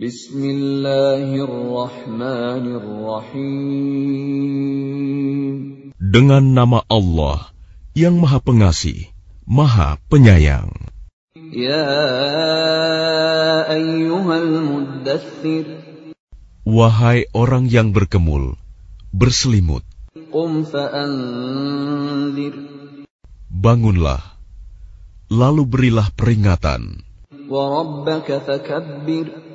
Bismillahirrahmanirrahim. Dengan nama Allah yang Maha Pengasih, Maha Penyayang. Ya ayyuhal muddathir. Wahai orang yang berkemul, berselimut. Qum fa'anzir. Bangunlah, lalu berilah peringatan. Wa rabbaka fakabbir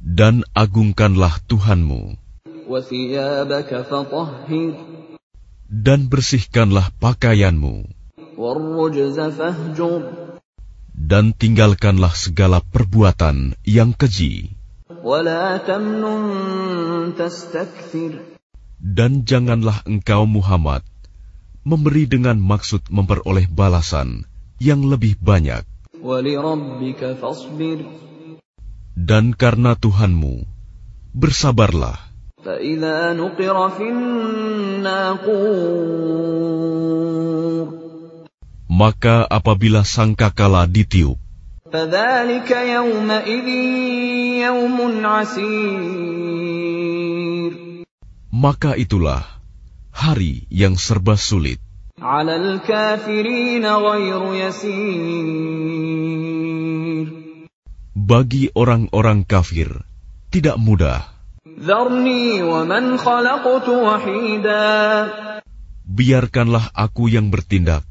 dan agungkanlah Tuhanmu. Dan bersihkanlah pakaianmu. Dan tinggalkanlah segala perbuatan yang keji. Dan janganlah engkau Muhammad memberi dengan maksud memperoleh balasan yang lebih banyak dan karena Tuhanmu, bersabarlah. Maka apabila sangka sangkakala ditiup, maka itulah hari yang serba sulit bagi orang-orang kafir tidak mudah. Biarkanlah aku yang bertindak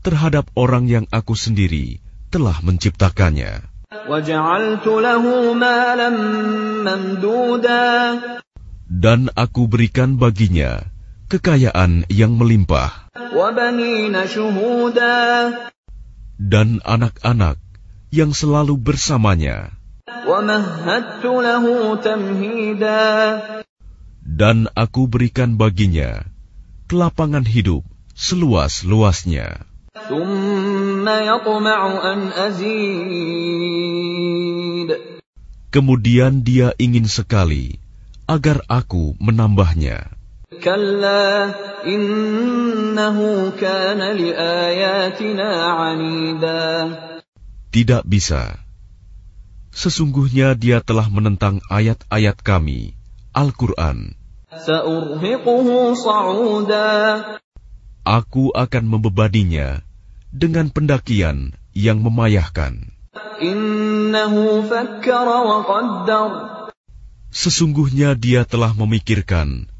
terhadap orang yang aku sendiri telah menciptakannya. Dan aku berikan baginya kekayaan yang melimpah. Dan anak-anak yang selalu bersamanya. Dan aku berikan baginya kelapangan hidup seluas-luasnya. Kemudian dia ingin sekali agar aku menambahnya. innahu. Tidak bisa. Sesungguhnya dia telah menentang ayat-ayat kami, Al-Quran. Aku akan membebadinya dengan pendakian yang memayahkan. Sesungguhnya dia telah memikirkan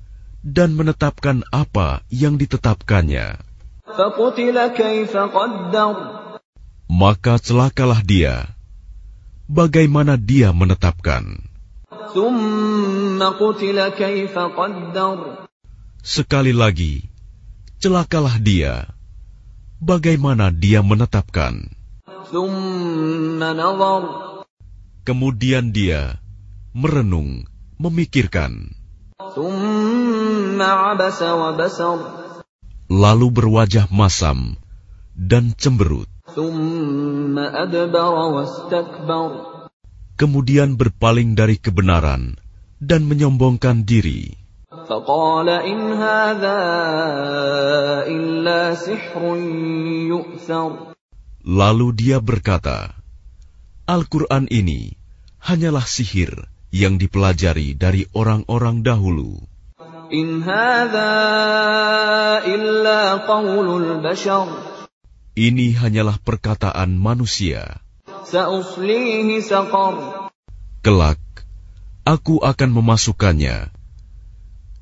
dan menetapkan apa yang ditetapkannya maka celakalah dia. Bagaimana dia menetapkan? Sekali lagi, celakalah dia. Bagaimana dia menetapkan? Kemudian dia merenung, memikirkan. Lalu berwajah masam dan cemberut. Kemudian berpaling dari kebenaran dan menyombongkan diri. Lalu dia berkata, Al-Quran ini hanyalah sihir yang dipelajari dari orang-orang dahulu. In illa. Ini hanyalah perkataan manusia. Kelak, aku akan memasukkannya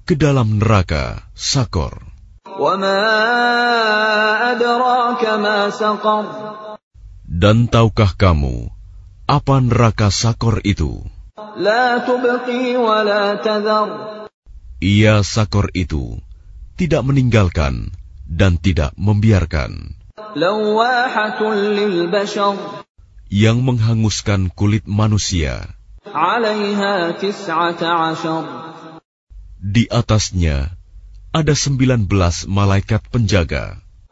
ke dalam neraka Sakor. Dan tahukah kamu apa neraka Sakor itu? Ia Sakor itu tidak meninggalkan dan tidak membiarkan yang menghanguskan kulit manusia. Di atasnya ada sembilan belas malaikat penjaga.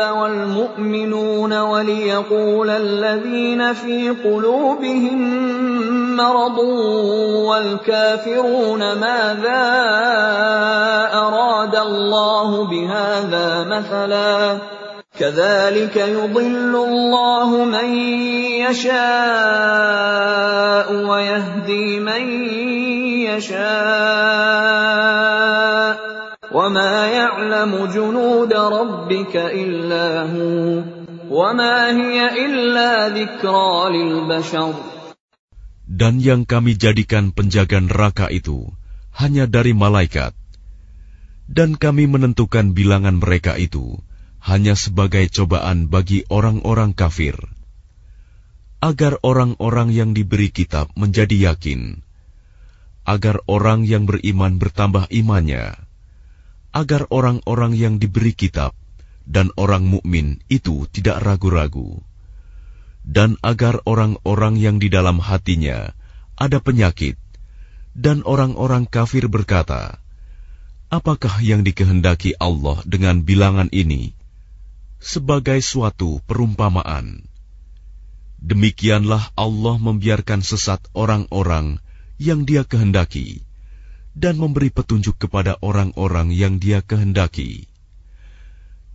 والمؤمنون وليقول الذين في قلوبهم مرض والكافرون ماذا أراد الله بهذا مثلا كذلك يضل الله من يشاء ويهدي من يشاء وما يعلم جنود ربك إلا هو وما هي إلا ذكرى للبشر Dan yang kami jadikan penjaga neraka itu hanya dari malaikat. Dan kami menentukan bilangan mereka itu hanya sebagai cobaan bagi orang-orang kafir. Agar orang-orang yang diberi kitab menjadi yakin. Agar orang yang beriman bertambah imannya. Agar orang-orang yang diberi kitab dan orang mukmin itu tidak ragu-ragu dan agar orang-orang yang di dalam hatinya ada penyakit, dan orang-orang kafir berkata, "Apakah yang dikehendaki Allah dengan bilangan ini?" Sebagai suatu perumpamaan, demikianlah Allah membiarkan sesat orang-orang yang Dia kehendaki, dan memberi petunjuk kepada orang-orang yang Dia kehendaki.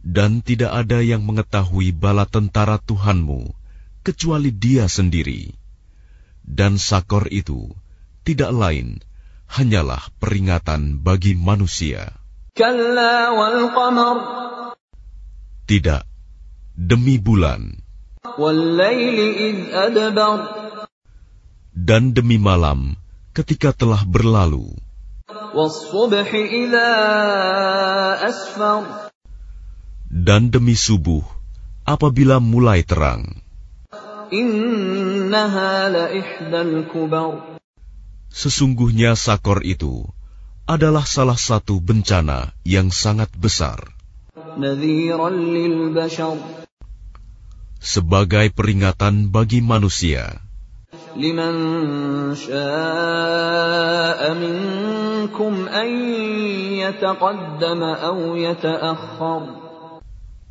Dan tidak ada yang mengetahui bala tentara Tuhanmu kecuali dia sendiri. Dan sakor itu tidak lain hanyalah peringatan bagi manusia. Tidak, demi bulan. Dan demi malam ketika telah berlalu. Dan demi subuh apabila mulai terang. Sesungguhnya sakor itu adalah salah satu bencana yang sangat besar. Sebagai peringatan bagi manusia.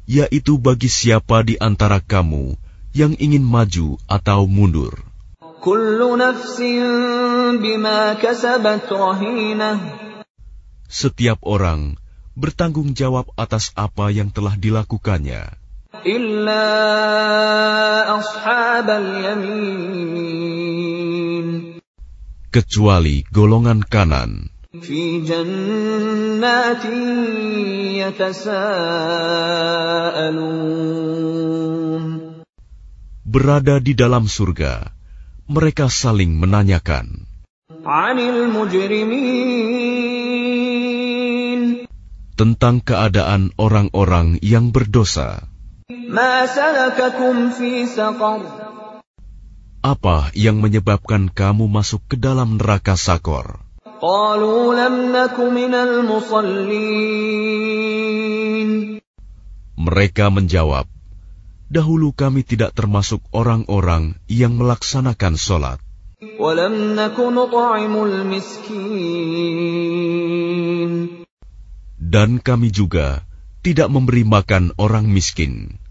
Yaitu bagi siapa di antara kamu yang ingin maju atau mundur. Setiap orang bertanggung jawab atas apa yang telah dilakukannya. Kecuali golongan kanan. berada di dalam surga, mereka saling menanyakan tentang keadaan orang-orang yang berdosa. Apa yang menyebabkan kamu masuk ke dalam neraka Sakor? Mereka menjawab, Dahulu kami tidak termasuk orang-orang yang melaksanakan sholat. Dan kami juga tidak memberi makan orang miskin.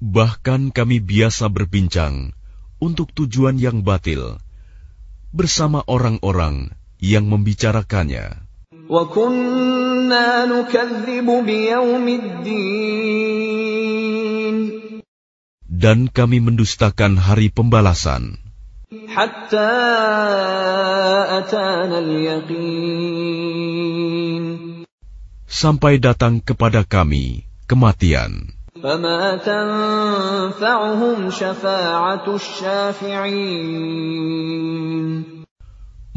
Bahkan kami biasa berbincang untuk tujuan yang batil bersama orang-orang yang membicarakannya. Dan kami mendustakan hari pembalasan. Sampai datang kepada kami kematian.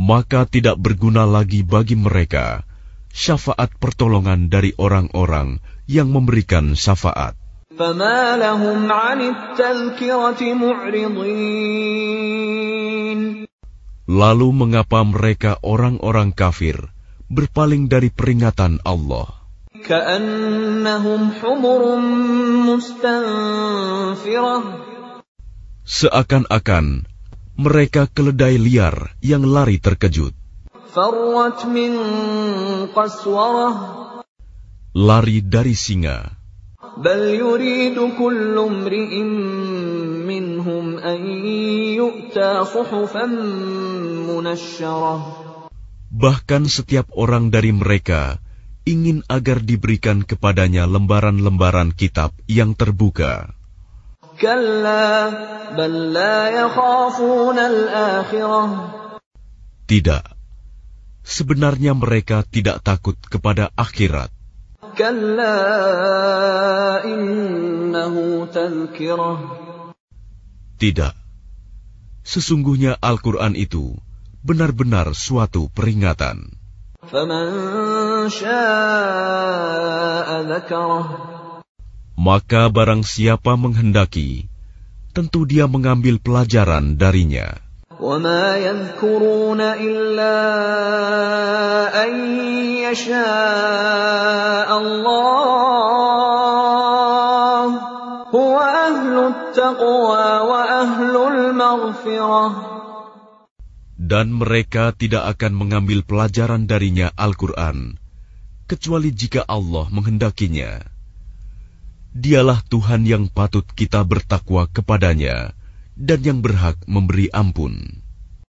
maka tidak berguna lagi bagi mereka syafaat pertolongan dari orang-orang yang memberikan syafaat. فما لهم عن التذكرة معرضين Lalu mengapa mereka orang-orang kafir berpaling dari peringatan Allah? كأنهم حمر مستنفرة Seakan-akan mereka keledai liar yang lari terkejut, فرت من قسورة lari dari singa. بل يريد كل امرئ منهم أن يؤتى صحفا منشرة Bahkan setiap orang dari mereka ingin agar diberikan kepadanya lembaran-lembaran kitab yang terbuka. كلا بل لا يخافون الآخرة Tidak, sebenarnya mereka tidak takut kepada akhirat. Tidak. Sesungguhnya Al-Quran itu benar-benar suatu peringatan. Maka barang siapa menghendaki, tentu dia mengambil pelajaran darinya. وما يذكرون إلا أن يشاء الله هو أهل التقوى وأهل المغفرة Dan mereka tidak akan mengambil pelajaran darinya Al-Quran, kecuali jika Allah menghendakinya. Dialah Tuhan yang patut kita bertakwa kepadanya dan yang berhak memberi ampun.